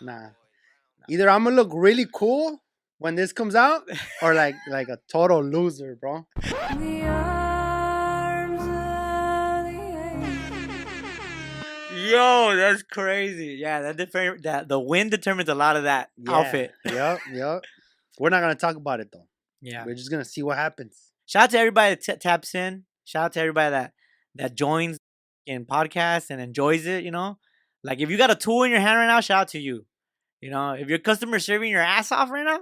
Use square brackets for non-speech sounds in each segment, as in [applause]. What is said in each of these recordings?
nah. Either I'm gonna look really cool when this comes out, or like [laughs] like a total loser, bro. Yo, that's crazy. Yeah, that deter- that the wind determines a lot of that Yeah. outfit. [laughs] Yep, yep. We're not gonna talk about it though. Yeah. We're just gonna see what happens. Shout out to everybody that t- taps in. Shout out to everybody that that joins in podcast and enjoys it. You know, like if you got a tool in your hand right now, shout out to you. You know, if your customer serving your ass off right now,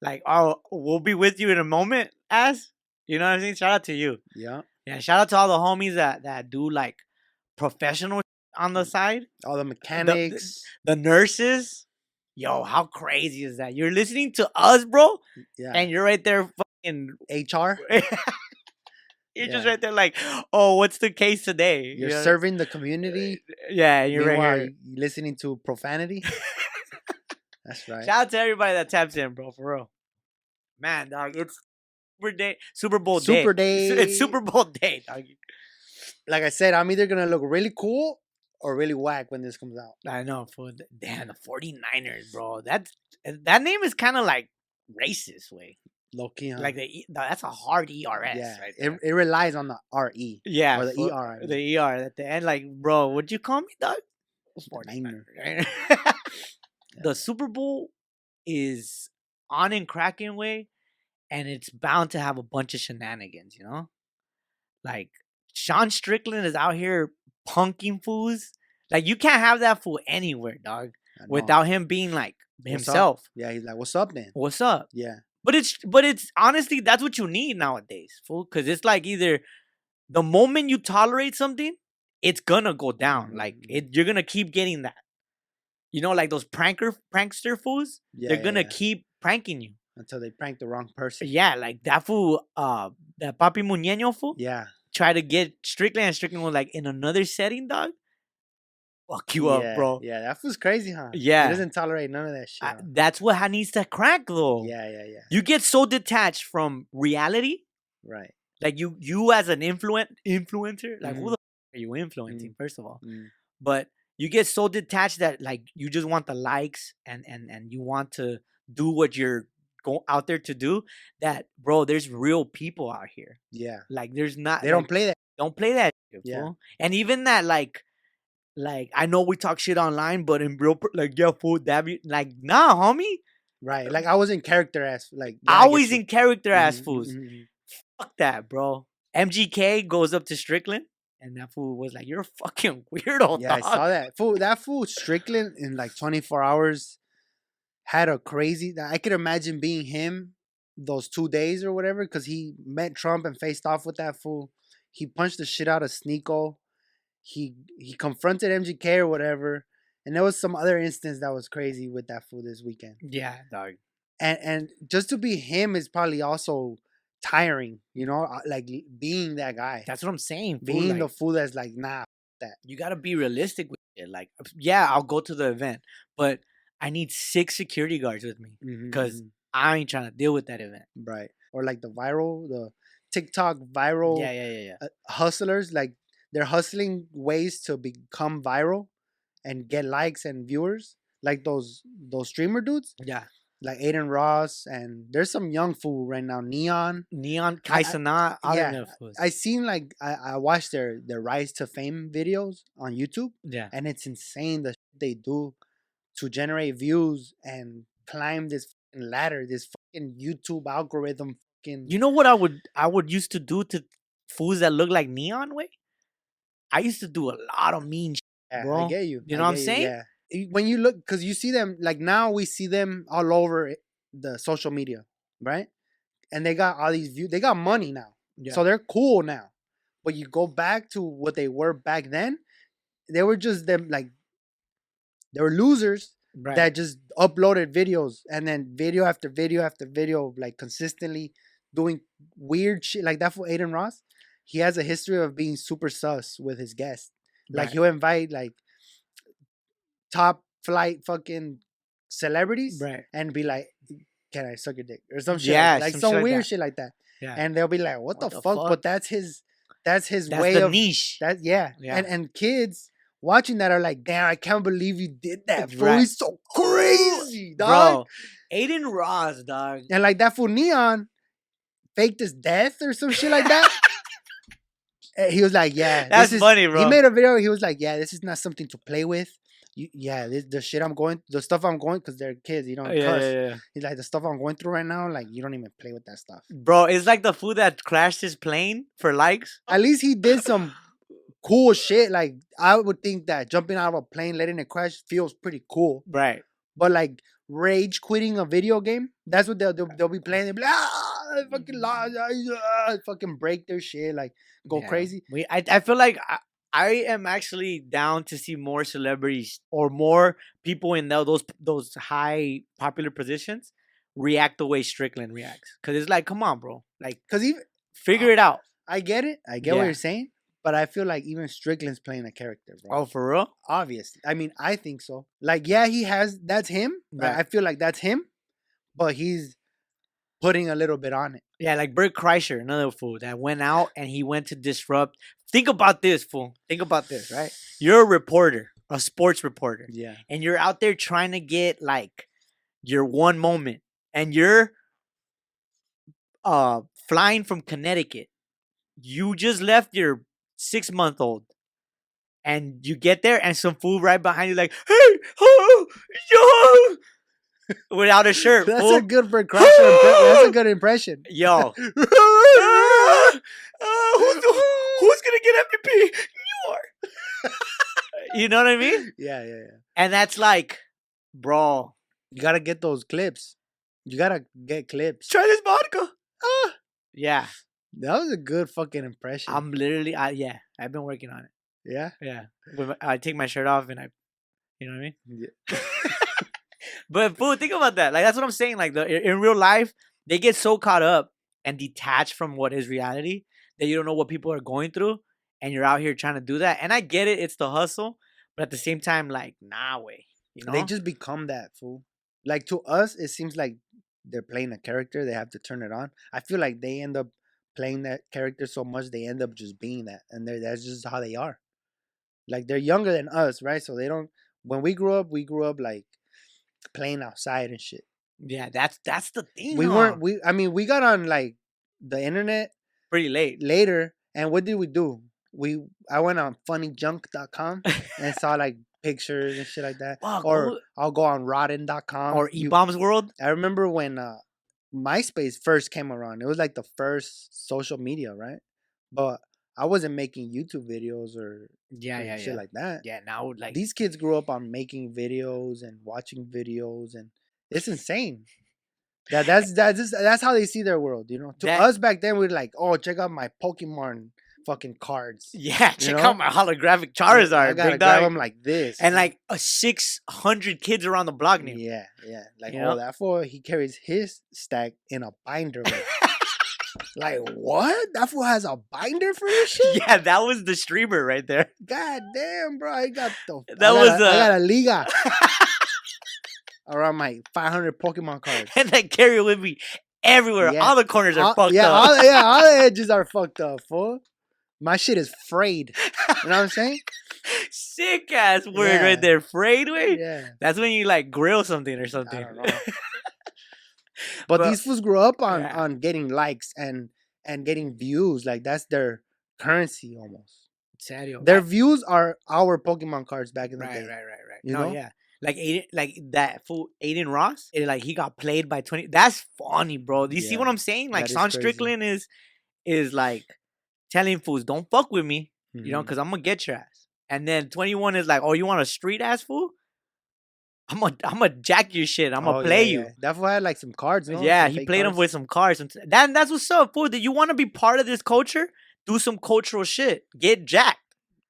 like oh, we'll be with you in a moment. Ass, you know what I'm saying? Shout out to you. Yeah. Yeah, shout out to all the homies that that do like professional on the mm. side. All the mechanics. The nurses. Yo, how crazy is that? You're listening to us, bro, yeah. and you're right there fucking HR. [laughs] [laughs] you're just right there like, oh, what's the case today? You You're know? serving the community. Uh, yeah, you're right here. listening to profanity. That's right. Shout out to everybody that taps in, bro, for real. Man, dog, it's Super Day, Super Bowl Super day. It's Super Bowl day, dog. Like I said, I'm either gonna look really cool or really whack when this comes out. I know, for the, damn the 49ers, bro. That's that name is kind of like racist way. Low key, huh? Like the, E- that's a hard ERS yeah, right it, it relies on the RE. yeah, or the for- ER, The ER at the end, like, bro, would you call me, dog? Niner. 49ers, right? [laughs] The Super Bowl is on and cracking way, and it's bound to have a bunch of shenanigans, you know? Like Sean Strickland is out here punking fools. Like you can't have that fool anywhere, dog, without him being like himself. Yeah, he's like, "What's up, man? What's up? Yeah, But it's but it's honestly that's what you need nowadays, fool. Because it's like either the moment you tolerate something, it's gonna go down. Like Mhm. it, you're gonna keep getting that. You know, like those pranker prankster fools. yeah. they're yeah, gonna yeah. keep pranking you. until they prank the wrong person. Yeah, like that fool, uh, that Papi Muñeño fool, Yeah, try to get Strickland, and Strickland was like in another setting, dog. Fuck you yeah, up, bro. Yeah, that was crazy, huh? Yeah. he doesn't tolerate none of that shit. I- huh? that's what ha- needs to crack though. yeah, yeah, yeah. You get so detached from reality Right. like you you as an influent influencer like who Mhm. the f- are you influencing first of all Mm. but you get so detached that like you just want the likes and and and you want to do what you're go out there to do that bro there's real people out here Yeah, like there's not they don't play that. don't play that shit, Yeah. and even that like like I know we talk shit online, but in real, like yeah, fool, that be like nah, homie. Right. Like I was in character as like yeah, always in character ass Mhm, fools. mhm, mhm. Fuck that, bro. MGK goes up to Strickland, and that fool was like, "You're a fucking [laughs] weirdo, Yeah, I saw that. Fool, that fool Strickland in like 24 hours had a crazy. I could imagine being him those two days or whatever because he met Trump and faced off with that fool. He punched the shit out of Sneako. He he confronted MGK or whatever. And there was some other instance that was crazy with that fool this weekend. Yeah, dog. And and just to be him is probably also tiring, you know, uh, like being that guy. That's what I'm saying. Fool. being like, the fool that's like, nah, that. you gotta be realistic with it. Like, yeah, I'll go to the event, but I need six security guards with me mhm, 'Cause mhm. I ain't trying to deal with that event. Right. Or like the viral, the TikTok viral Yeah, yeah, yeah, yeah. uh, hustlers, like they're hustling ways to become viral and get likes and viewers, like those those streamer dudes, Yeah, like Adin Ross, and there's some young fool right now, Neon. Neon I- I- Kai Cenat. I, yeah, know. I seen like I, I watched their their rise to fame videos on YouTube, yeah, and it's insane the shit they do to generate views and climb this ladder, this fucking YouTube algorithm. Fucking you know what I would I would used to do to fools that look like Neon way. I used to do a lot of mean. Shit. Yeah, bro. I get you. You know what I'm get saying? Yeah. When you look, because you see them, like now we see them all over eh, the social media, right? And they got all these views. They got money now, Yeah. so they're cool now. But you go back to what they were back then, they were just them like they were losers right. that just uploaded videos and then video after video after video, like consistently doing weird shit like that for Adin Ross. He has a history of being super sus with his guests. Like Right. he'll invite like top flight fucking celebrities right. and be like, "Can I suck your dick?" or some shit, Yeah, like, like some some, shit weird that. shit like that. Yeah. And they'll be like, "What, What the, the fuck? fuck? But that's his, that's his That's way of niche. that. Yeah. Yeah. And and kids watching that are like, damn, I can't believe you did [laughs] that. Fool. Right. He's so crazy, dog. Bro, Adin Ross, dog. And like that fool Neon faked his death or some shit like that. [laughs] He was like, yeah, [laughs] That's this is, funny, bro. He made a video. He was like, yeah, this is not something to play with. You, yeah, this, the shit I'm going, the stuff I'm going, because they're kids, you don't Oh, yeah, cuss. yeah, yeah. He's like, the stuff I'm going through right now, like, you don't even play with that stuff. Bro, it's like the fool that crashed his plane for likes. At least he did some cool shit. Like, I would think that jumping out of a plane, letting it crash feels pretty cool. Right. But like, rage quitting a video game, that's what they'll, they'll, they'll be playing. They'll be like, ah, I fucking lost, ah, fucking break their shit, like, go Yeah. crazy. We, I, I feel like I, I am actually down to see more celebrities or more people in tho- those those high popular positions react the way Strickland reacts. Cause it's like, come on, bro, like Because even, figure it out. I get it. I get what you're saying. But I feel like even Strickland's playing a character, bro. Oh, for real? Obviously. I mean, I think so. Like, yeah, he has, that's him. Right. I feel like that's him. But he's putting a little bit on it. Yeah, like Bert Kreischer, another fool that went out and he went to disrupt. Think about this, fool. Think about this, right? You're a reporter, a sports reporter. Yeah. and you're out there trying to get like your one moment and you're uh flying from Connecticut. You just left your six month old and you get there and some fool right behind you like, hey, oh, yo, without a shirt. That's fool. a good Kreischer That's a good [gasps] impression. Yo. Ah, [laughs] [laughs] who's, who's gonna get MVP? You are. you know what I mean? Yeah, yeah, yeah. And that's like, bro, You gotta get those clips. You gotta get clips. try this vodka. Ah. Yeah, That was a good fucking impression. I'm literally, I, yeah, I've been working on it. yeah. Yeah, I take my shirt off and I, you know what I mean. Yeah. [laughs] But fool, think about that. Like that's what I'm saying. Like the in in real life, they get so caught up and detached from what is reality that you don't know what people are going through, and you're out here trying to do that. And I get it; it's the hustle, but at the same time, like nah, way. You know, They just become that fool. Like to us, it seems like they're playing a character. They have to turn it on. I feel like they end up playing that character so much they end up just being that, and they're, that's just how they are. Like they're younger than us, right? So they don't. When we grew up, we grew up like playing outside and shit. yeah, that's that's the thing. We huh? weren't. We I mean, we got on like the internet pretty late. later, and what did we do? We I went on funnyjunk.com and saw like pictures and shit like that. Fuck, Or what- I'll go on rotten.com. or You- E Bombs World. I remember when uh, MySpace first came around. It was like the first social media, right? But I wasn't making YouTube videos or Yeah, yeah, shit yeah. like that. yeah, now like These kids grew up on making videos and watching videos, and it's insane. That that's that's just, that's how they see their world, you know. To That- us back then, we are like, oh, check out my Pokemon fucking cards. yeah, [laughs] check know? out my holographic Charizard. I gotta big grab dog. them like this, and like a six hundred kids around the block knew. Yeah, yeah. Like, You oh, know? that fool, he carries his stack in a binder. Like, what? That fool has a binder for this [laughs] shit? Yeah, that was the streamer right there. God damn, bro. I got the. I That got was, a- I uh, got a liga [laughs] around my 500 Pokemon cards. and I carry it with me everywhere. Yeah. All the corners are All- fucked yeah, up. All, yeah, [laughs] all the edges are fucked up, fool. My shit is frayed. You know what I'm saying? Sick ass word Yeah. right there. Frayed way. Yeah. That's when you like grill something or I something. But, But- these fools grew up on Yeah. on getting likes and and getting views. Like that's their currency almost. Serio. Their Right, views are our Pokemon cards back in the right, day. right, right, right. You no, know? yeah. Like Adin, like that fool Adin Ross, it, like he got played by twenty. That's funny, bro. Do you see what I'm saying? Like Sean. Strickland is is like telling fools, "Don't fuck with me," you know, mm-hmm. because I'm gonna get your ass. And then 21 is like, "Oh, you want a street ass fool? I'm gonna I'm gonna jack your shit. I'm gonna Oh, play yeah, you." yeah. That fool had like some cards. No? Yeah, Some he played him with some cards. And that, that's what's up, fool. That you want to be part of this culture? Do some cultural shit. Get jacked.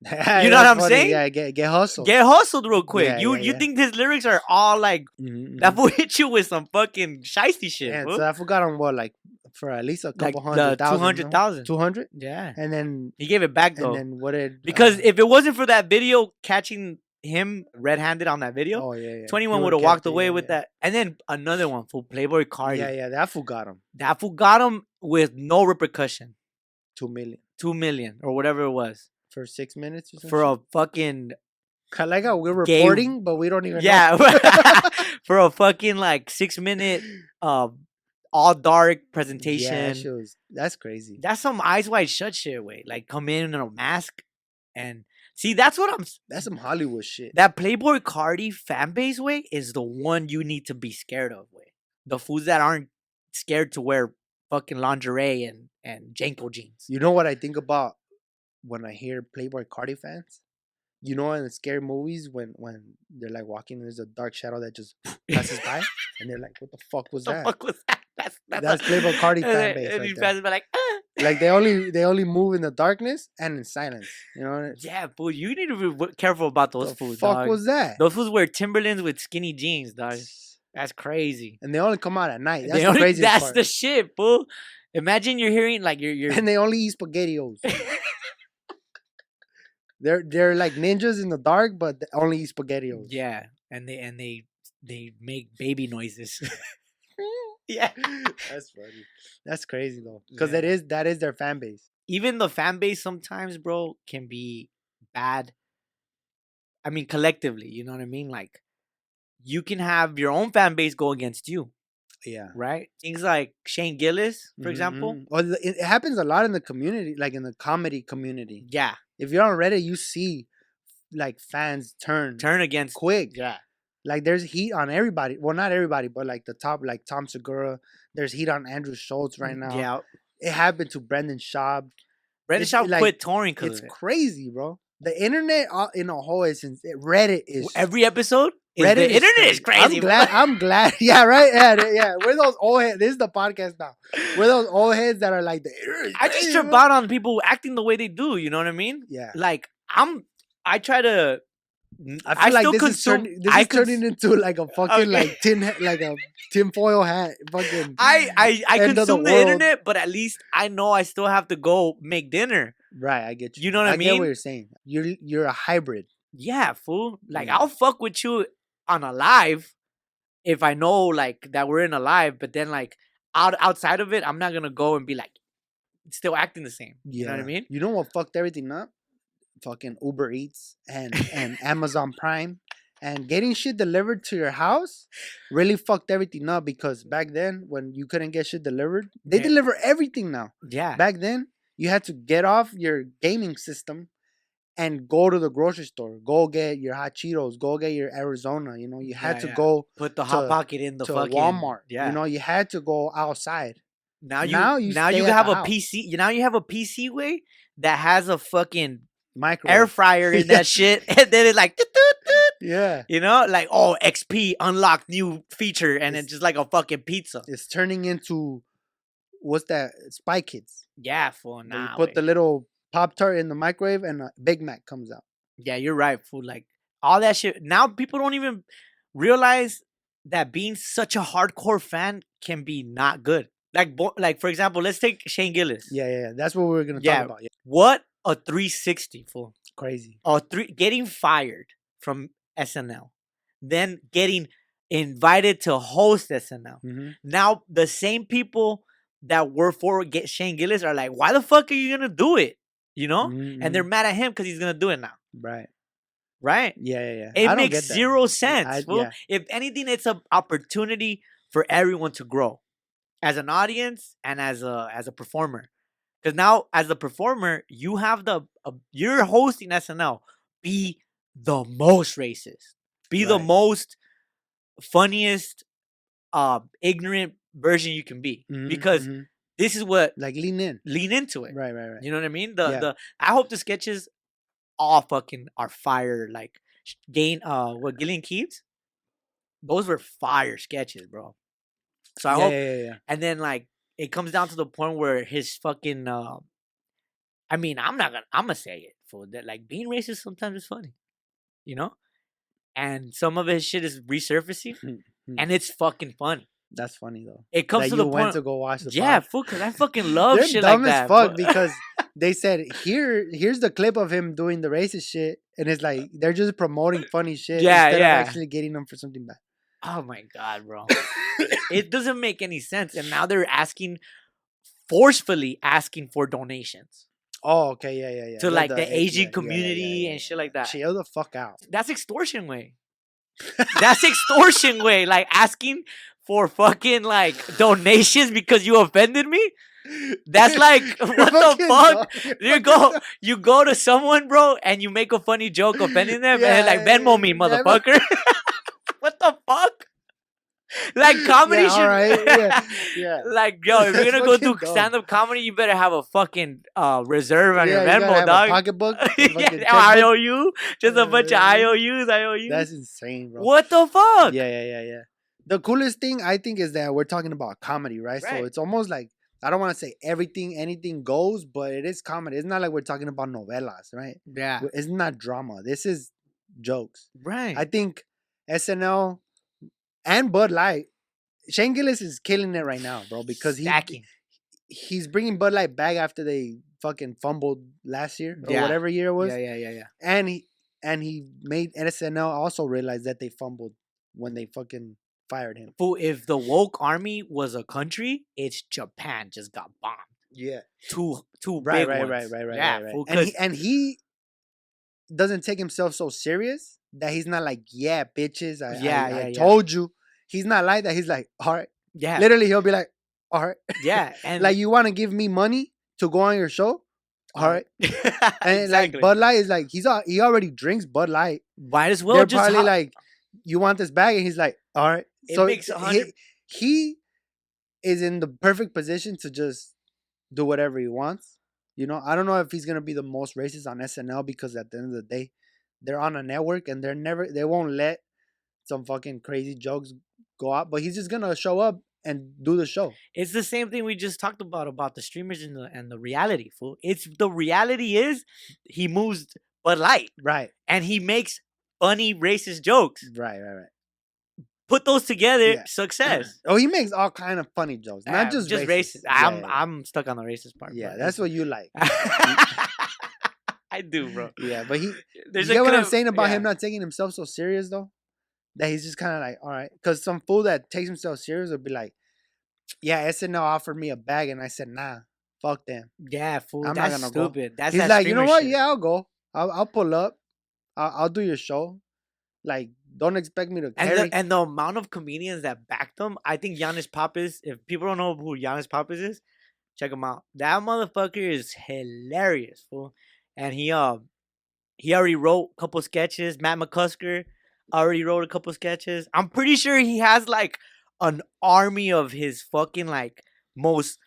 Yeah, [laughs] You know what I'm funny. saying? Yeah, get get hustled. Get hustled real quick. You you think his lyrics are all like Mhm, that fool [laughs] hit you with some fucking shiesty shit, Yeah, so I forgot on what like for at least a Like couple the hundred thousand. 200,000. Two hundred, yeah. and then He gave it back though. and then what did because uh, if it wasn't for that video catching him red-handed on that video, oh yeah, yeah. 21 would have walked away yeah, with yeah. that. And then another one for Playboi Carti. Yeah, yeah, that fool got him That fool got him with no repercussion. two million Two million or whatever it was. for six minutes or something. For a fucking I like how we're Gay- reporting, but we don't even. Yeah, [laughs] [laughs] for a fucking like six minute, um, all dark yeah, presentation. that was- that's crazy. that's some eyes wide shut shit. Way like come in in a mask and see. That's what I'm. That's some Hollywood shit. That Playboi Carti fan base way is the one you need to be scared of. Way the fools that aren't scared to wear fucking lingerie and and JNCO jeans. You know what I think about when I hear Playboi Carti fans? You know, in the scary movies, when when they're like walking, and there's a dark shadow that just passes by, [laughs] and they're like, "What the fuck was the that?" fuck was that? That's that's, That's Playboi Carti fan base And right these there. fans be like, ah. Like they only they only move in the darkness and in silence. You know? yeah, fool, you need to be careful about those the fools. fuck dog. was that? Those fools wear Timberlands with skinny jeans, dog. That's crazy. And they only come out at night. That's They the only- that's part. the shit, fool. Imagine you're hearing like you're you're and they only eat spaghettios. [laughs] they're they're like ninjas in the dark, but they only eat spaghettios. yeah, and they and they they make baby noises. [laughs] yeah, That's funny. That's crazy though, because Yeah. that is that is their fan base. even the fan base sometimes, bro, can be bad. I mean, collectively, you know what I mean? Like, you can have your own fan base go against you, Yeah. right? Things like Shane Gillis, for example. Mhm. Or it happens a lot in the community, like in the comedy community. Yeah, If you're on Reddit, you see like fans turn turn against. quick. Yeah, Like there's heat on everybody. Well, not everybody, but like the top, like Tom Segura. There's heat on Andrew Schulz right now. Mm, yeah. It happened to Brendan Schaub. Brendan It's Schaub like- quit touring because It's it. crazy, bro. The internet uh, in a whole is Reddit is Every episode, Reddit the internet is crazy. I'm bro. glad. I'm glad. [laughs] Yeah, right. Yeah, yeah. We're those old heads. This is the podcast now. We're those old heads that are like the. I just trip out on people acting the way they do. You know what I mean? Yeah, Like I'm, I try to. I feel like still this is consume. turning. This I is turning into like a fucking Okay. like tin, like a tinfoil hat. Fucking. I I I of the consume the, internet, but at least I know I still have to go make dinner. right. I get you. You know what I mean? I get what you're saying. You're you're a hybrid. Yeah, fool. Like Yeah. I'll fuck with you on a live if I know like that we're in a live, but then like out outside of it, I'm not gonna go and be like still acting the same. You know what I mean? You know what fucked everything up? Fucking Uber Eats and and [laughs] Amazon Prime and getting shit delivered to your house really fucked everything up because back then when you couldn't get shit delivered, they Yeah. deliver everything now. Yeah. Back then, you had to get off your gaming system and go to the grocery store. Go get your hot Cheetos. Go get your Arizona. You know, you had Yeah, to yeah. go Put the hot to- pocket in the to fucking Walmart. Yeah. You know, you had to go outside. now you now now you you, can at have a house. PC. You now you have a PC way that has a fucking Microwave. air fryer in that [laughs] shit, and then it's like. toot, toot, toot, Yeah. You know, like oh XP unlocked new feature, and it's It's- just like a fucking pizza. It's turning into what's that? Spy Kids. Yeah, for Where you now. put the little Pop Tart in the microwave and a Big Mac comes out. Yeah, you're right, fool. Like all that shit. Now people don't even realize that being such a hardcore fan can be not good. Like, bo- like for example, let's take Shane Gillis. Yeah, yeah, yeah. That's what we are gonna Yeah. talk about. Yeah. What a 360 fool. Crazy. A three getting fired from SNL, then getting invited to host SNL. hmm Now the same people that were for get Shane Gillis are like, why the fuck are you gonna do it? You know, and they're mad at him because he's gonna do it now, right. right? Yeah, yeah, yeah. It makes zero sense. I- fool. yeah. If anything, it's an opportunity for everyone to grow as an audience and as a as a performer. Because now, as a performer, you have the uh, you're hosting SNL. Be the most racist. Be the most funniest, uh, ignorant version you can be. Mhm, Because mhm. this is what like lean in. lean into it. Right, right, right. You know what I mean? The Yeah. the I hope the sketches all fucking are fire. Like Gain uh what Gilly and Keeves? Those were fire sketches, bro. So I yeah, hope yeah, yeah, yeah. and then like it comes down to the point where his fucking uh I mean, I'm not gonna I'm gonna say it for that like being racist sometimes is funny. You know? And some of his shit is resurfacing Hmm. and it's fucking funny. That's funny though. It comes that to you the went point to go watch the Yeah, fool, cause I fucking [laughs] love They're shit dumb like as that. fuck fool. because [laughs] they said here, here's the clip of him doing the racist shit, and it's like they're just promoting funny shit Yeah, instead yeah. of actually getting them for something bad. Oh my god, bro. [coughs] it doesn't make any sense. And now they're asking forcefully asking for donations. Oh, okay, yeah, yeah, yeah. to like the, yeah, Asian yeah, community yeah, yeah, and shit like that. Chill the fuck out. That's extortion way. That's [laughs] extortion way. Like asking for fucking like donations because you offended me. That's like [laughs] what the fuck? You go, you go to someone, bro, and you make a funny joke offending them, and like Venmo me, motherfucker. [laughs] what the fuck? Like [laughs] comedy Yeah, should, alright, yeah, [laughs] yeah. like yo, if you're [laughs] gonna go do stand up comedy, you better have a fucking uh reserve on Yeah, your you gotta Venmo, a dog. pocketbook. yeah. IOU, just a bunch of Uh, IOUs, IOUs. That's insane, bro. what the fuck? Yeah, yeah, yeah, yeah. The coolest thing I think is that we're talking about comedy, right? Right. So it's almost like I don't want to say everything, anything goes, but it is comedy. It's not like we're talking about novelas, right? Yeah, It's not drama. This is jokes. right. I think SNL and Bud Light, Shane Gillis is killing it right now, bro, because he Stacking. he's bringing Bud Light back after they fucking fumbled last year or Yeah. whatever year it was, Yeah, yeah, yeah, yeah. and he and he made SNL also realize that they fumbled when they fucking fired him. Fool, if the woke army was a country, it's Japan just got bombed. Yeah, Two, two right, big right, ones. right, right, right, yeah, right, right. fool, And he, and he doesn't take himself so serious that he's not like, yeah, bitches, I, Yeah, I, yeah, I yeah. told you. He's not like that. He's like, all right. yeah, Literally, he'll be like, all right. yeah, [laughs] and like, you want to give me money to go on your show? All right. And [laughs] exactly. like Bud Light is like, he's al- he already drinks Bud Light. might as well They're just probably ho- like, you want this bag? And he's like, all right. It so makes a he, he is in the perfect position to just do whatever he wants. You know, I don't know if he's gonna be the most racist on SNL because at the end of the day, they're on a network and they're never they won't let some fucking crazy jokes go out. But he's just gonna show up and do the show. It's the same thing we just talked about about the streamers and the and the reality. Fool, it's the reality is he moves Bud Light Right, and he makes funny racist jokes. right, right, right. Put those together, Yeah. success. [clears throat] Oh, he makes all kind of funny jokes, not Uh, just just racist. racist. I'm yeah, I'm stuck on the racist part. yeah, but that's what you like. [laughs] I do, bro. Yeah, but he [laughs] There's you a get what I'm clip- saying about him not taking himself so serious though? That he's just kind of like, all right, because some fool that takes himself serious would be like, yeah, SNL offered me a bag and I said nah, fuck them. Yeah, fool. I'm not that's gonna go. stupid. That's he's that like, you know what? shit. Yeah, I'll go. I'll, I'll pull up. I'll, I'll do your show. Like, don't expect me to And carry. the, and the amount of comedians that backed him, I think Giannis Pappas. If people don't know who Giannis Pappas is, check him out. That motherfucker is hilarious, fool. And he uh he already wrote a couple sketches. Matt McCusker already wrote a couple sketches. I'm pretty sure he has like an army of his fucking like most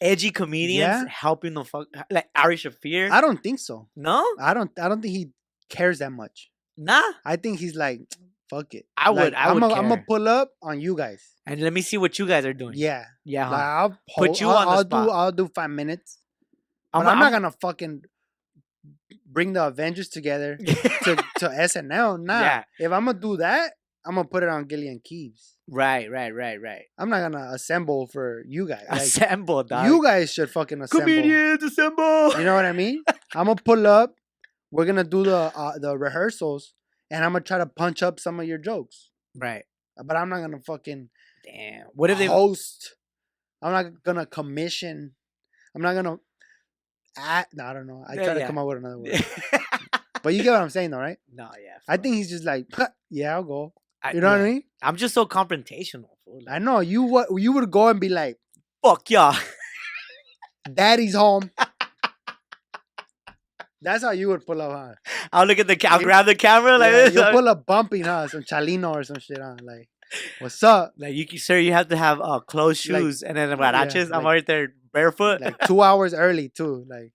edgy comedians Yeah? helping the fuck like Ari Shaffir. I don't think so. no, I don't. I don't think he cares that much. nah. I think he's like, [tsk] fuck it. I would- I would I'm gonna pull up on you guys. And let me see what you guys are doing. Yeah. yeah. Like. I'll Put you I'll, on the I'll spot. do. I'll do five minutes. I'm, I'm, not gonna fucking bring the Avengers together [laughs] to, to SNL. [laughs] Nah. Yeah. If I'm gonna do that, I'm gonna put it on Gilly and Keeves. Right, right, right, right. I'm not gonna assemble for you guys. Like, Assemble, dog. you guys should fucking assemble. comedians assemble. You know what I mean? [laughs] I'm gonna pull up. We're gonna do the uh, the rehearsals, and I'm gonna try to punch up some of your jokes. Right. But I'm not gonna fucking Damn. What if they? host. I'm not gonna commission. I'm not gonna. Act, no, I don't know. I Yeah, try to yeah. come up with another word. [laughs] But you get what I'm saying, though, right? no, yeah. I think he's just like, yeah, I'll go. I- You know what I mean? I'm just so confrontational. fool. Like, I know you. What you would go and be like, fuck y'all. [laughs] "Daddy's home." That's how you would pull up, huh? I'll look at the. ca- I'll grab the camera like Yeah, this. [laughs] uh, pull up bumping, huh? Some Chalino or some shit, huh? Like, what's up? Like you, sir, you have to have uh closed Like- shoes and then huaraches. I'm like- right there barefoot. Like two hours early too. Like,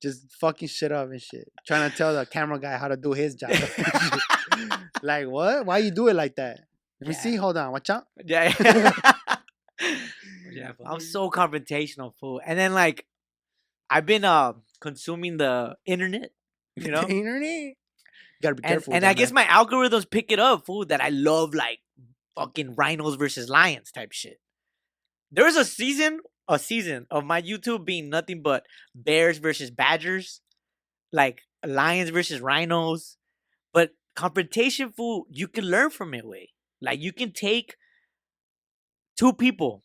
just fucking shit up and shit. Trying to tell the camera guy how to do his job. [laughs] like, what? Why you do it like that? Let me Yeah. see. Hold on. Watch out. Yeah. yeah. [laughs] yeah. I'm so confrontational, fool. And then like, I've been uh consuming the internet, you know, [laughs] internet. You Gotta be and, careful. and with I that, guess man. my algorithms pick it up, fool. That I love like fucking rhinos versus lions type shit. There was a season, a season of my YouTube being nothing but bears versus badgers, like lions versus rhinos. But confrontation, food, you can learn from it. Way like you can take two people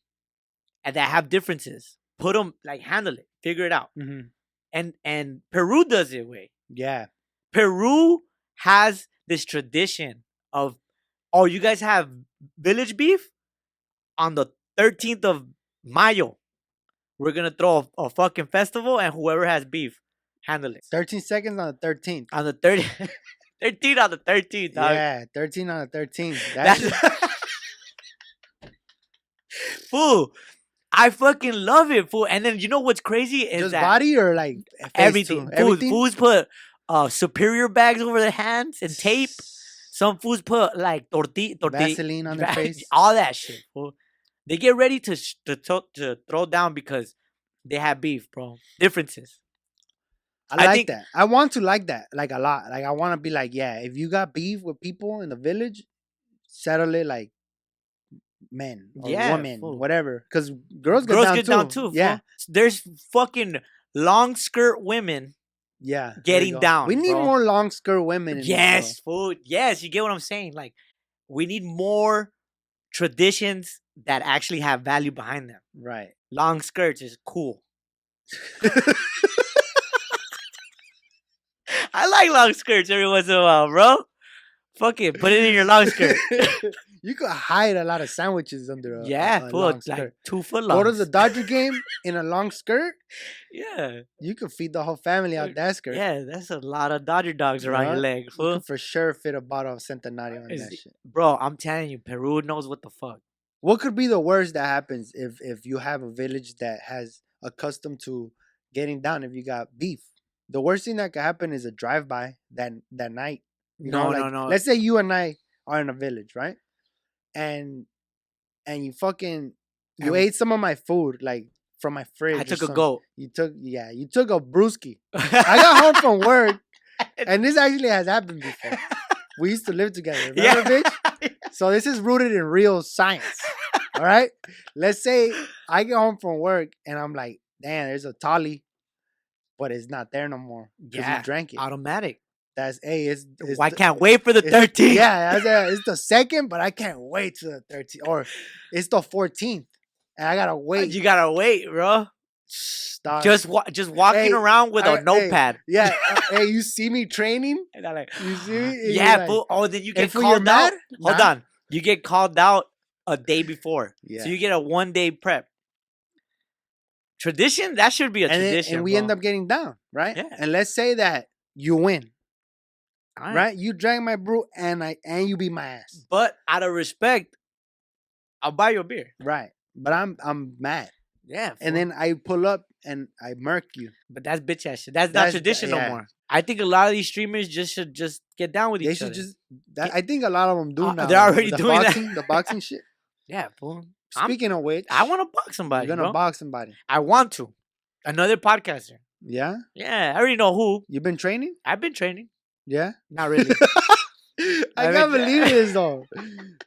and that have differences, put them like handle it, figure it out, Mhm. and and Peru does it way. Yeah. Peru has this tradition of oh, you guys have village beef on the 13th of Mayo. We're gonna throw a, a fucking festival, and whoever has beef, handle it 13 seconds on the 13th. on the 30, [laughs] 13 on the 13th. Dog. Yeah, 13 on the 13th. [laughs] That's, That's [laughs] fool. I fucking love it, fool. And then you know what's crazy is just that body or like everything. too? Fools, Everything. fools put uh superior bags over their hands and tape. Some fools put like tortilla, tortilla, Vaseline on their face. all that shit. Fool. They get ready to sh- to, to to throw down because they have beef, bro. Differences. I I like think- that. I want to like that, like a lot. Like I want to be like, yeah, if you got beef with people in the village, settle it like men or Yeah, women, fool. whatever. Because girls get Girls down get too. down too. Yeah, fool. There's fucking long skirt women. yeah. Getting down, We need bro. more long skirt women. In Yes, food. Yes, you get what I'm saying. Like, we need more traditions that actually have value behind them. right? Long skirts is cool. [laughs] I like long skirts every once in a while, bro. Fuck it, put it in your long skirt. [laughs] you could hide a lot of sandwiches under a yeah, a, a long Like skirt. two foot Go long. to the Dodger game in a long skirt. [laughs] yeah, You could feed the whole family out that skirt. yeah. That's a lot of Dodger dogs around your leg, You fool. could for sure fit a bottle of Centenario on that shit. Bro, I'm telling you, Peru knows what the fuck. What could be the worst that happens if if you have a village that has accustomed to getting down if you got beef? The worst thing that could happen is a drive by that that night. You no, know, no, like, no. Let's say you and I are in a village, right? And and you fucking you And- ate some of my food, like from my fridge. I took a goat. You took yeah, you took a brewski. [laughs] I got home from work, and this actually has happened before. We used to live together. [laughs] Remember, Yeah. bitch? So this is rooted in real science. All right. Let's say I get home from work and I'm like, damn, there's a tolly, but it's not there no more. Because Yeah, you drank it. Automatic. That's hey, it's, it's I can't wait for the it's- 13th. Yeah, a, it's the second, but I can't wait to the 13th. Or it's the 14th. And I gotta uh, wait. You gotta wait, bro. Dog. Just wa- just walking Hey, around with I- a hey, notepad. yeah. uh, [laughs] hey, you see me training? Like, You see me? [gasps] And yeah, like, fool. Oh, then you get called out. mad? Hold Nah. on. You get called out a day [laughs] before. Yeah. So you get a one day prep. Tradition? That should be a and, tradition. and we bro. end up getting down, right? Yeah. And let's say that you win, Alright. right? You drank my brew and I and you beat my ass, But out of respect, I'll buy you a beer. right? But I'm I'm mad, Yeah. and then I pull up and I murk you. but that's bitch ass shit. That's, That's- not tradition yeah. no more. I think a lot of these streamers just should just get down with They each should just. That, I think a lot of them do Uh, now. they're already the doing that. boxing, The boxing shit. [laughs] yeah, fool. I'm- Speaking of which, I want to box somebody. You're gonna bro. box somebody. I want to. Another podcaster. Yeah, Yeah, I already know who. you've been training. I've been training. Yeah, Not really. [laughs] [laughs] I I can't mean, believe this though.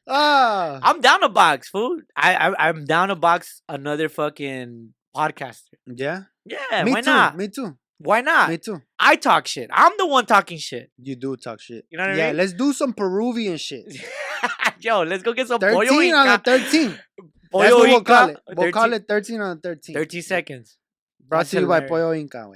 Ah, [laughs] I'm down to box, fool. I, I I'm down to box another fucking podcaster. yeah. Yeah, me why too. not? Me too. Why not? Me too. I talk shit. I'm the one talking shit. You do talk shit. You know what I yeah, mean? let's do some Peruvian shit. [laughs] Yo, let's go get some pollo 13 on inca. the 13. That's what we'll call inca. it. We'll call it 13 on the 13. 13 seconds. Brought That's to you by. Pollo Inca.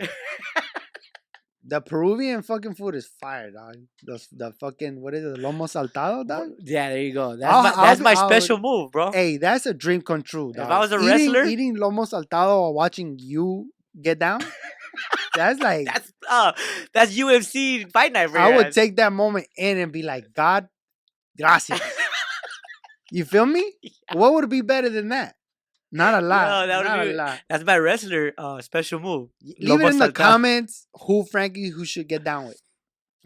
The Peruvian fucking food is fire, dog. The, the fucking, what is it? Lomo saltado, dog? Yeah, there you go. That's I'll- my, I'll my I'll- special move, bro. Hey, that's a dream come true, dog. If. I was a Eating- wrestler- Eating lomo saltado or watching you get down, [laughs] that's like, That's uh, that's UFC fight night. I would take that moment in and be like, God, gracias. [laughs] you feel me? What would be better than that? Not a lot. No, that would be- a lot. That's my wrestler uh special move. Leave Lomo it in the saltado. comments who Frankie who should get down with,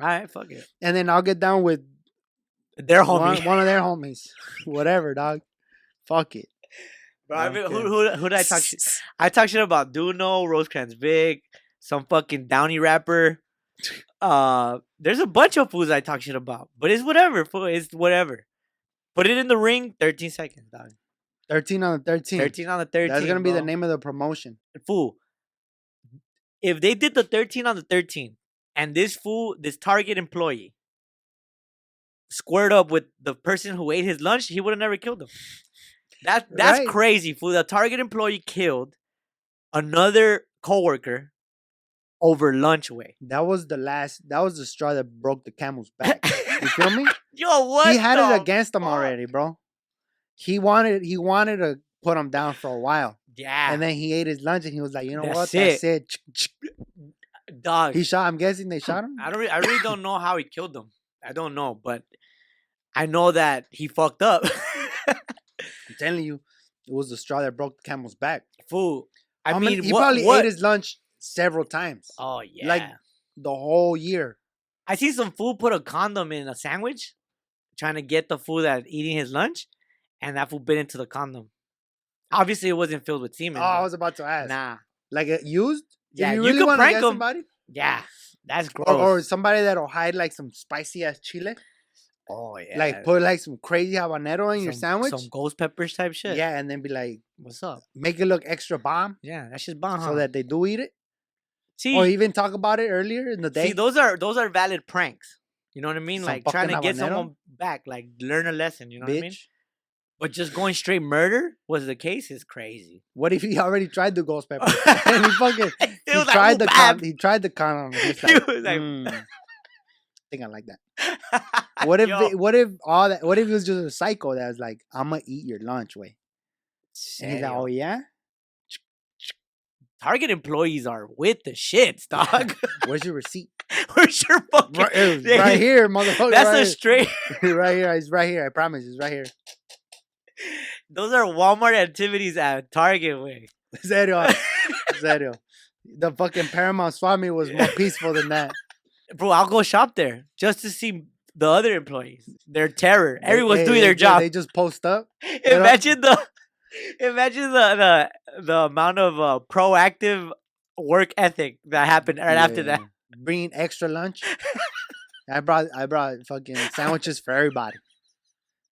All right, fuck it. and then I'll get down with They're one, homie. one of their [laughs] homies. Whatever, dog. Fuck it. Bro, I mean, who, who, who did I talk shit? I talk shit about Duno, Rosecrans Vic, some fucking Downey rapper. Uh, there's a bunch of fools I talk shit about, but it's whatever. Fool. It's whatever. Put it in the ring, 13 seconds, dog. Thirteen on the thirteen. 13 on the 13. That's gonna be the name of the promotion. Fool. If they did the 13 on the 13, and this fool, this Target employee, squared up with the person who ate his lunch, he would have never killed him. That that's Right. crazy, fool. The Target employee killed another coworker over lunch way. That was the last. That was the straw that broke the camel's back. You feel me? [laughs] Yo, what? he had it against him fuck? already, bro. He wanted. He wanted to put him down for a while, Yeah, and then he ate his lunch, and he was like, "You know That's what? That's it." dog. He shot. I'm guessing they shot him. I don't. Re- I really don't know how he killed them. I don't know, but I know that he fucked up. I'm telling you, it was the straw that broke the camel's back. Fool. I mean, many- he what, probably what? ate his lunch several times, Oh yeah. like- the whole year. I see some fool put a condom in a sandwich, trying to get the fool that eating his lunch, and that fool bit into the condom. Obviously, it wasn't filled with semen. Oh, I was about to ask. nah. Like it used? If Yeah, you you really could prank somebody, Yeah, that's gross. or, or somebody that'll hide like some spicy ass chile, oh yeah, like put like some crazy habanero in your sandwich. some ghost peppers type shit. Yeah, and then be like, what's up? make it look extra bomb Yeah, that's just bomb. so that they do eat it, see, or even talk about it earlier in the day. see, those are those are valid pranks. You know what I mean? Some like trying to get habanero? someone back, like learn a lesson. You know what I mean? But just going straight murder was the case is crazy. What if he already tried the ghost pepper [laughs] [laughs] and he fucking [laughs] It he was like, tried the con- he tried the condom. He was like- "Mm, I think I like that. What if what if all that? What if it was just a psycho that was like, I'm gonna eat your lunch, way? And he's like, oh yeah, Target employees are with the shits, dog. where's your receipt? Where's your fucking? right, right here, motherfucker. That's right a straight. here. right here. It's right here. I promise. It's right here. Those are Walmart activities at Target way. [laughs] Serio, [laughs] serio. The fucking Paramount Swap Meet was more peaceful than that. Bro, I'll go shop there just to see the other employees. Their terror. They- Everyone's they- doing their job. They just post up. [laughs] imagine the imagine the the the amount of uh, proactive work ethic that happened right after that. Bringing extra lunch. I brought I brought fucking sandwiches for everybody.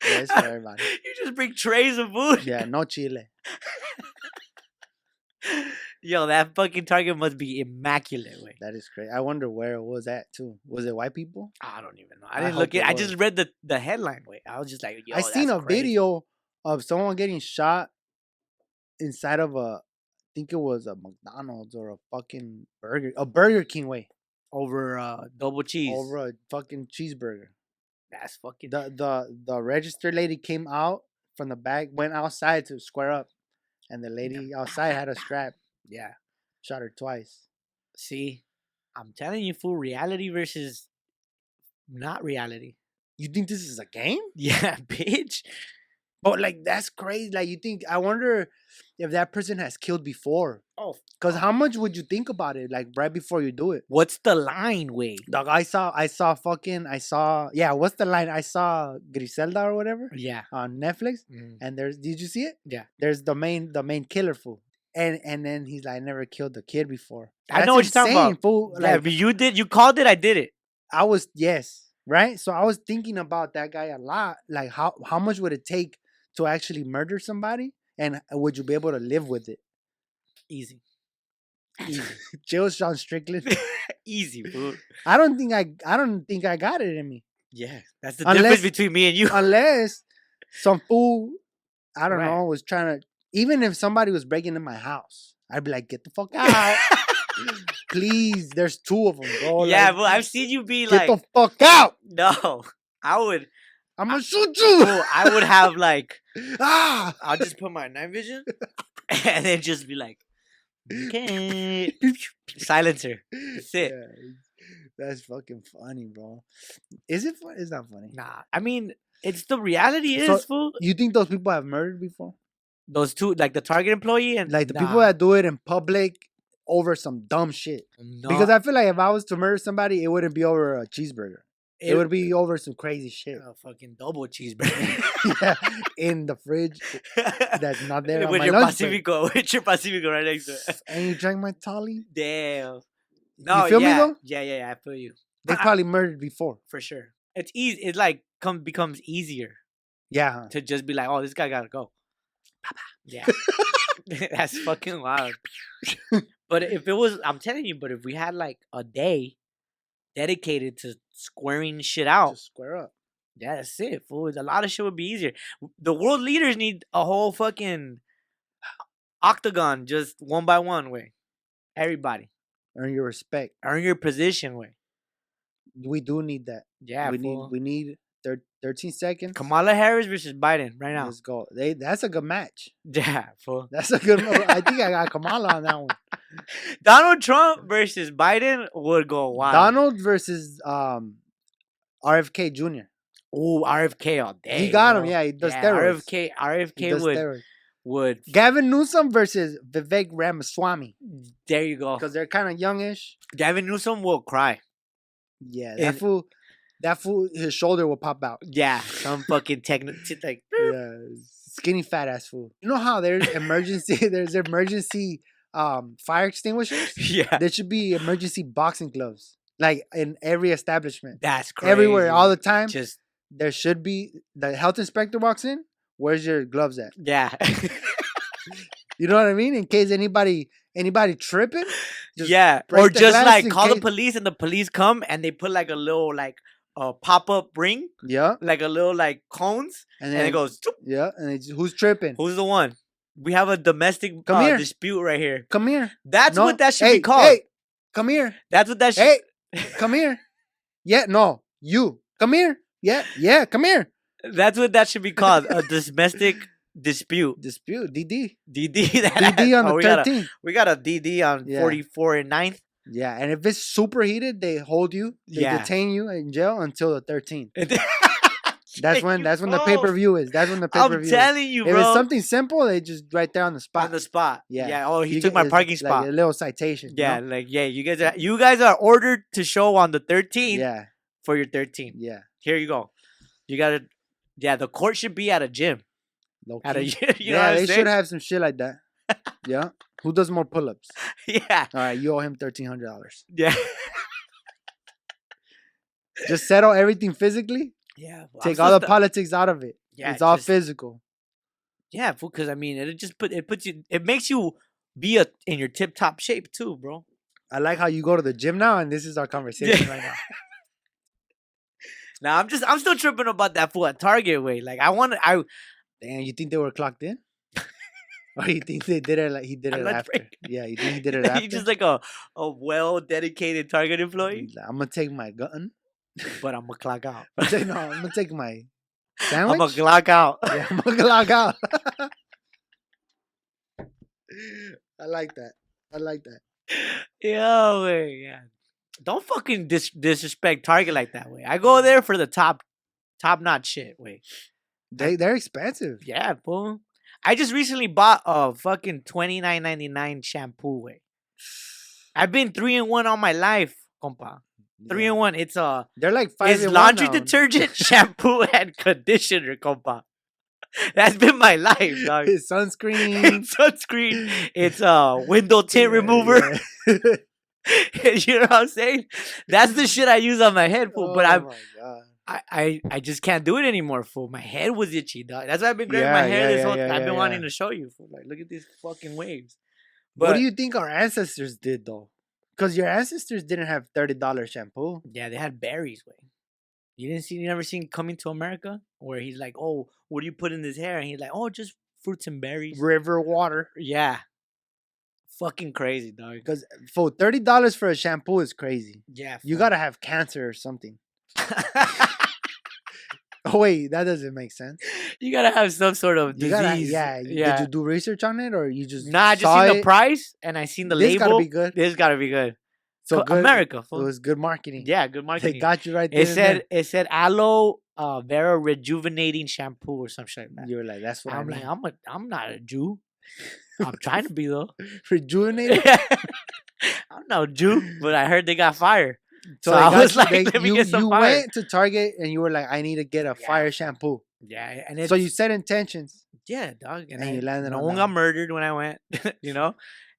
It's for everybody. [laughs] You just bring trays of food. Yeah, no chile. [laughs] Yo, that fucking Target must be immaculate. Way. That is crazy. I wonder where it was at too. Was it white people? I don't even know. I didn't look it. I just read the the headline. Way. I was just like, yo, I seen a crazy. video of someone getting shot inside of a I think it was a McDonald's or a fucking burger a Burger King way over uh double cheese. over a fucking cheeseburger. That's fucking. The the the register lady came out from the back, went outside to square up, and the lady outside had a [laughs] strap. yeah. Shot her twice. See, I'm telling you, fool. Reality versus not reality. You think this is a game? [laughs] Yeah, bitch. But like that's crazy. Like you think I wonder if that person has killed before. Oh, Cause how much would you think about it? Like right before you do it. what's the line, way? Dog, I saw I saw fucking I saw yeah, what's the line? I saw Griselda or whatever Yeah. on Netflix. Mm. And there's did you see it? Yeah. There's the main the main killer fool. And and then he's like, I never killed a kid before. I know what you're talking insane, about. Fool. yeah, Like but you did. You called it. I did it. I was yes, right? So I was thinking about that guy a lot. Like how how much would it take to actually murder somebody? And uh, would you be able to live with it? Easy. Easy. [laughs] Jill Sean Strickland. Easy, fool. I don't think I I don't think I got it in me. Yeah, that's the difference Unless- between me and you. Unless some fool, I don't Right. know, was trying to even if somebody was breaking in my house, I'd be like, get the fuck out. [laughs] Please, there's two of them, bro. yeah, like, but I've seen you be get like, the fuck out. no. I would. I'm gonna shoot you. I would have like. [laughs] ah. I'll just put my night vision, [laughs] [laughs] and then just be like, okay, silencer. That's it. Yeah, that's fucking funny, bro. Is it fun? It's not funny. Nah, I mean, it's the reality is, fool. You think those people have murdered before? Those two, like the Target employee and Like the people that do it in public over some dumb shit. no, Because I feel like if I was to murder somebody, it wouldn't be over a cheeseburger. It, would be over some crazy shit. a fucking double cheeseburger. [laughs] [laughs] yeah, in the fridge eh, that's not there [laughs] with your break. Pacifico, with your Pacifico right next to it. And you drank my tolly? Damn. No, you feel me, though? yeah, yeah, yeah. I feel you They I- I- probably murdered before. for sure. It's easy. It like come becomes easier Yeah. to just be like, oh, this guy gotta go. Yeah, that's fucking wild. but if it was, I'm telling you, but if we had like a day dedicated to squaring shit out, Just square up. yeah, that's it. Fool. A lot of shit would be easier. The world leaders need a whole fucking octagon, just one by one way. Everybody. Earn your respect. Earn your position, way. We do need that. Yeah, we need we need thir- 13 seconds. Kamala Harris versus Biden right now. Let's go. They that's a good match. [laughs] Yeah, fool. [laughs] That's a good. I think I got [laughs] Kamala on that one. Donald Trump versus Biden would go wild. Donald versus um RFK Jr. Ooh, RFK all day. he got him. Yeah, he does yeah, steroids. RFK, RFK would steroids. would. Gavin Newsom versus Vivek Ramaswamy There you go. because they're kind of youngish. Gavin Newsom will cry. Yeah, that And- fool. That fool, his shoulder will pop out. Yeah, some fucking techno like. Yeah, skinny fat ass fool. You know how there's emergency, [laughs] there's emergency um fire extinguishers. [laughs] Yeah, There should be emergency boxing gloves, like in every establishment, that's crazy. everywhere, all the time. Just there should be the health inspector walks in. Where's your gloves at? yeah, [laughs] You know what I mean? In case anybody anybody tripping. Just yeah, or just like call the police and the police come and they put like a little like uh, pop up ring, Yeah, like a little like cones, and and, then it goes. Yeah, and it's who's tripping? Who's the one? We have a domestic Come uh, here. dispute right here. Come here. That's No, what that should hey, be called. Hey, come here. That's what that should. Hey, [laughs] come here. Yeah, no, you come here. Yeah, yeah, come here. That's what that should be called. A domestic dispute. Dispute DD. DD. [laughs] That, DD on oh, the we got a we got a DD on Yeah. 44 and 9th. Yeah, and if it's super heated, they hold you. They Yeah. detain you in jail until the thirteenth. That's [laughs] That's when. That's when the pay per view is. That's when the pay per view. I'm telling you, If bro. it's something simple, they just right there on the spot. on the spot. Yeah. Yeah. Oh, he You took get- my parking like spot. a little citation. you yeah, know? like yeah, you guys are you guys are ordered to show on the 13th yeah, for your 13th. yeah. Here you go. You gotta. Yeah, the court should be at a gym. Low At a [laughs] you know yeah, they I'm should saying? have some shit like that. yeah. Who does more pull ups? [laughs] Yeah, All right, you owe him thirteen hundred dollars. yeah, Just settle everything physically. yeah. well, Take all the to- politics out of it. Yeah, it's all just- physical. Yeah, because I mean, it just put it puts you. It makes you be a in your tip top shape too, bro. I like how you go to the gym now, and this is our conversation right now. [laughs] Now I'm just I'm still tripping about that fool at Target way. Like I want I Damn, you think they were clocked in? Or he thinks they did it like he [laughs] [laughs] did it after? break. Yeah, think he did it after? he's just like a a well dedicated Target employee, like, I'm gonna take my gun. but I'm gonna clock out. I'm gonna take, no, I'm gonna take my [laughs] I'm gonna clock out. yeah, I'm gonna log out. I like that. I like that. Yo, way, yeah. Don't fucking dis- disrespect Target like that way. I go there for the top, top notch shit. Way, They they're expensive. yeah, fool. I just recently bought a fucking twenty nine ninety nine shampoo. Way, I've been three in one all my life, compa. Three in one. It's a They're like five. it's laundry detergent, [laughs] shampoo, and conditioner, compa. [laughs] That's been my life, dog. It's sunscreen. It's [laughs] sunscreen. It's a window tint Yeah, remover. yeah. you know what I'm saying? That's the shit I use on my head, fool. But Oh I'm my God. I, I I just can't do it anymore, fool. My head was itchy, dog. That's why I've been grabbing Yeah, my hair yeah, this whole. yeah, I've been wanting to show you, fool. Like, look at these fucking waves. what do you think our ancestors did though? Because your ancestors didn't have thirty dollars shampoo. yeah, they had berries, way. You didn't see, you never seen Coming to America, where he's like, "Oh, what do you put in this hair?" And he's like, "Oh, just fruits and berries." River water. Yeah, fucking crazy, dog. Because for thirty dollars for a shampoo is crazy. Yeah, You gotta have cancer or something. [laughs] [laughs] Oh [laughs] wait, that doesn't make sense. you gotta have some sort of disease. gotta, yeah, yeah. Did you do research on it or you just Nah, I just seen the price and I seen the This label. gotta be good. This gotta be good. So Co- good. America, It was good marketing. Yeah, good marketing. they got you right there. it said it said aloe uh, vera rejuvenating shampoo or some shit like that. you were like, "That's what I'm I like. I'm a, I'm not a Jew. [laughs] I'm trying to be though. Rejuvenated. [laughs] I'm no Jew, but I heard they got fire. So So I was [laughs] like, they- you, you fire. went to Target and you were like, "I need to get a Yeah. fire shampoo." Yeah, and it's, So you set intentions. yeah, dog, and, and I, you landed no on one got murdered when I went, [laughs] you know,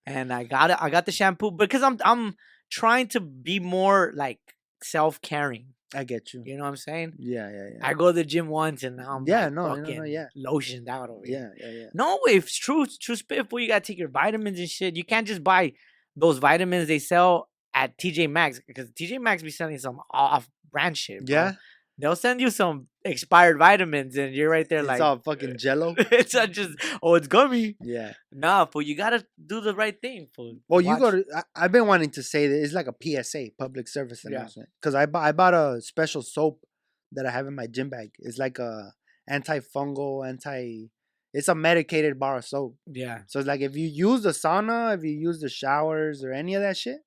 and I got it. I got the shampoo because I'm I'm trying to be more like self caring. I get you. You know what I'm saying? Yeah, yeah, yeah. I go to the gym once and now I'm Yeah, like no, no, no, yeah. lotioned out over here. yeah, yeah, yeah. No, if it's true, true spit, boy, you gotta take your vitamins and shit. You can't just buy those vitamins they sell at TJ Maxx because TJ Maxx be selling some off brand shit. bro. Yeah. They'll send you some expired vitamins, and you're right there It's like all fucking jello. [laughs] it's not just oh, it's gummy. Yeah. Nah, fool, you gotta do the right thing, fool. Well, you Watch- go to. I, I've been wanting to say that it's like a PSA, public service announcement. Yeah. because I bought I bought a special soap that I have in my gym bag. It's like a antifungal, anti. It's a medicated bar of soap. Yeah, So it's like if you use the sauna, if you use the showers or any of that shit,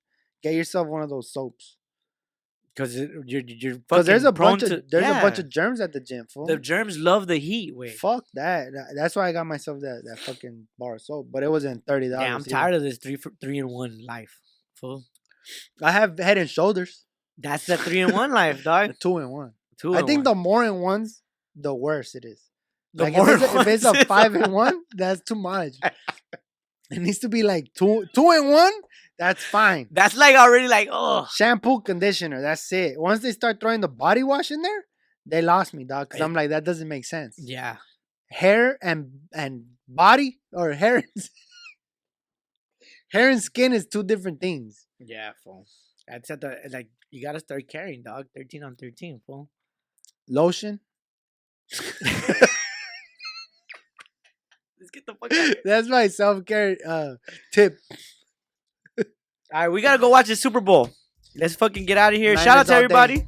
get yourself one of those soaps. because you're you're Because there's a bunch of to- there's a bunch of germs at the gym. Fool. the germs love the heat. Wait, Fuck that. That's why I got myself that, that fucking bar of soap. But it wasn't thirty dollars. yeah, I'm tired of this three for three in one life. Fool, I have head and shoulders. that's the three in one life, dog. Two in one. Two. I think one. the more in ones, the worse it is. The like more if, it's a, if it's a [laughs] five in one, that's too much. [laughs] It needs to be like two two in one. That's fine. That's like already like oh Shampoo, conditioner. That's it. Once they start throwing the body wash in there, they lost me, dog. Because I'm like, that doesn't make sense. yeah. Hair and and body or [laughs] hair. and- hair and skin is two different things. Yeah, fool. That's at the like you gotta start carrying, dog. Thirteen on thirteen, fool. Lotion. [laughs] Let's get the fuck out. [laughs] That's my self care uh, tip. All right, we gotta go watch the Super Bowl. Let's fucking get out of here. Shout out to day. everybody.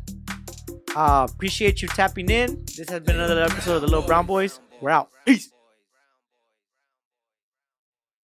Uh, appreciate you tapping in. This has been another episode of the Lil Brown Boys. We're out. Peace.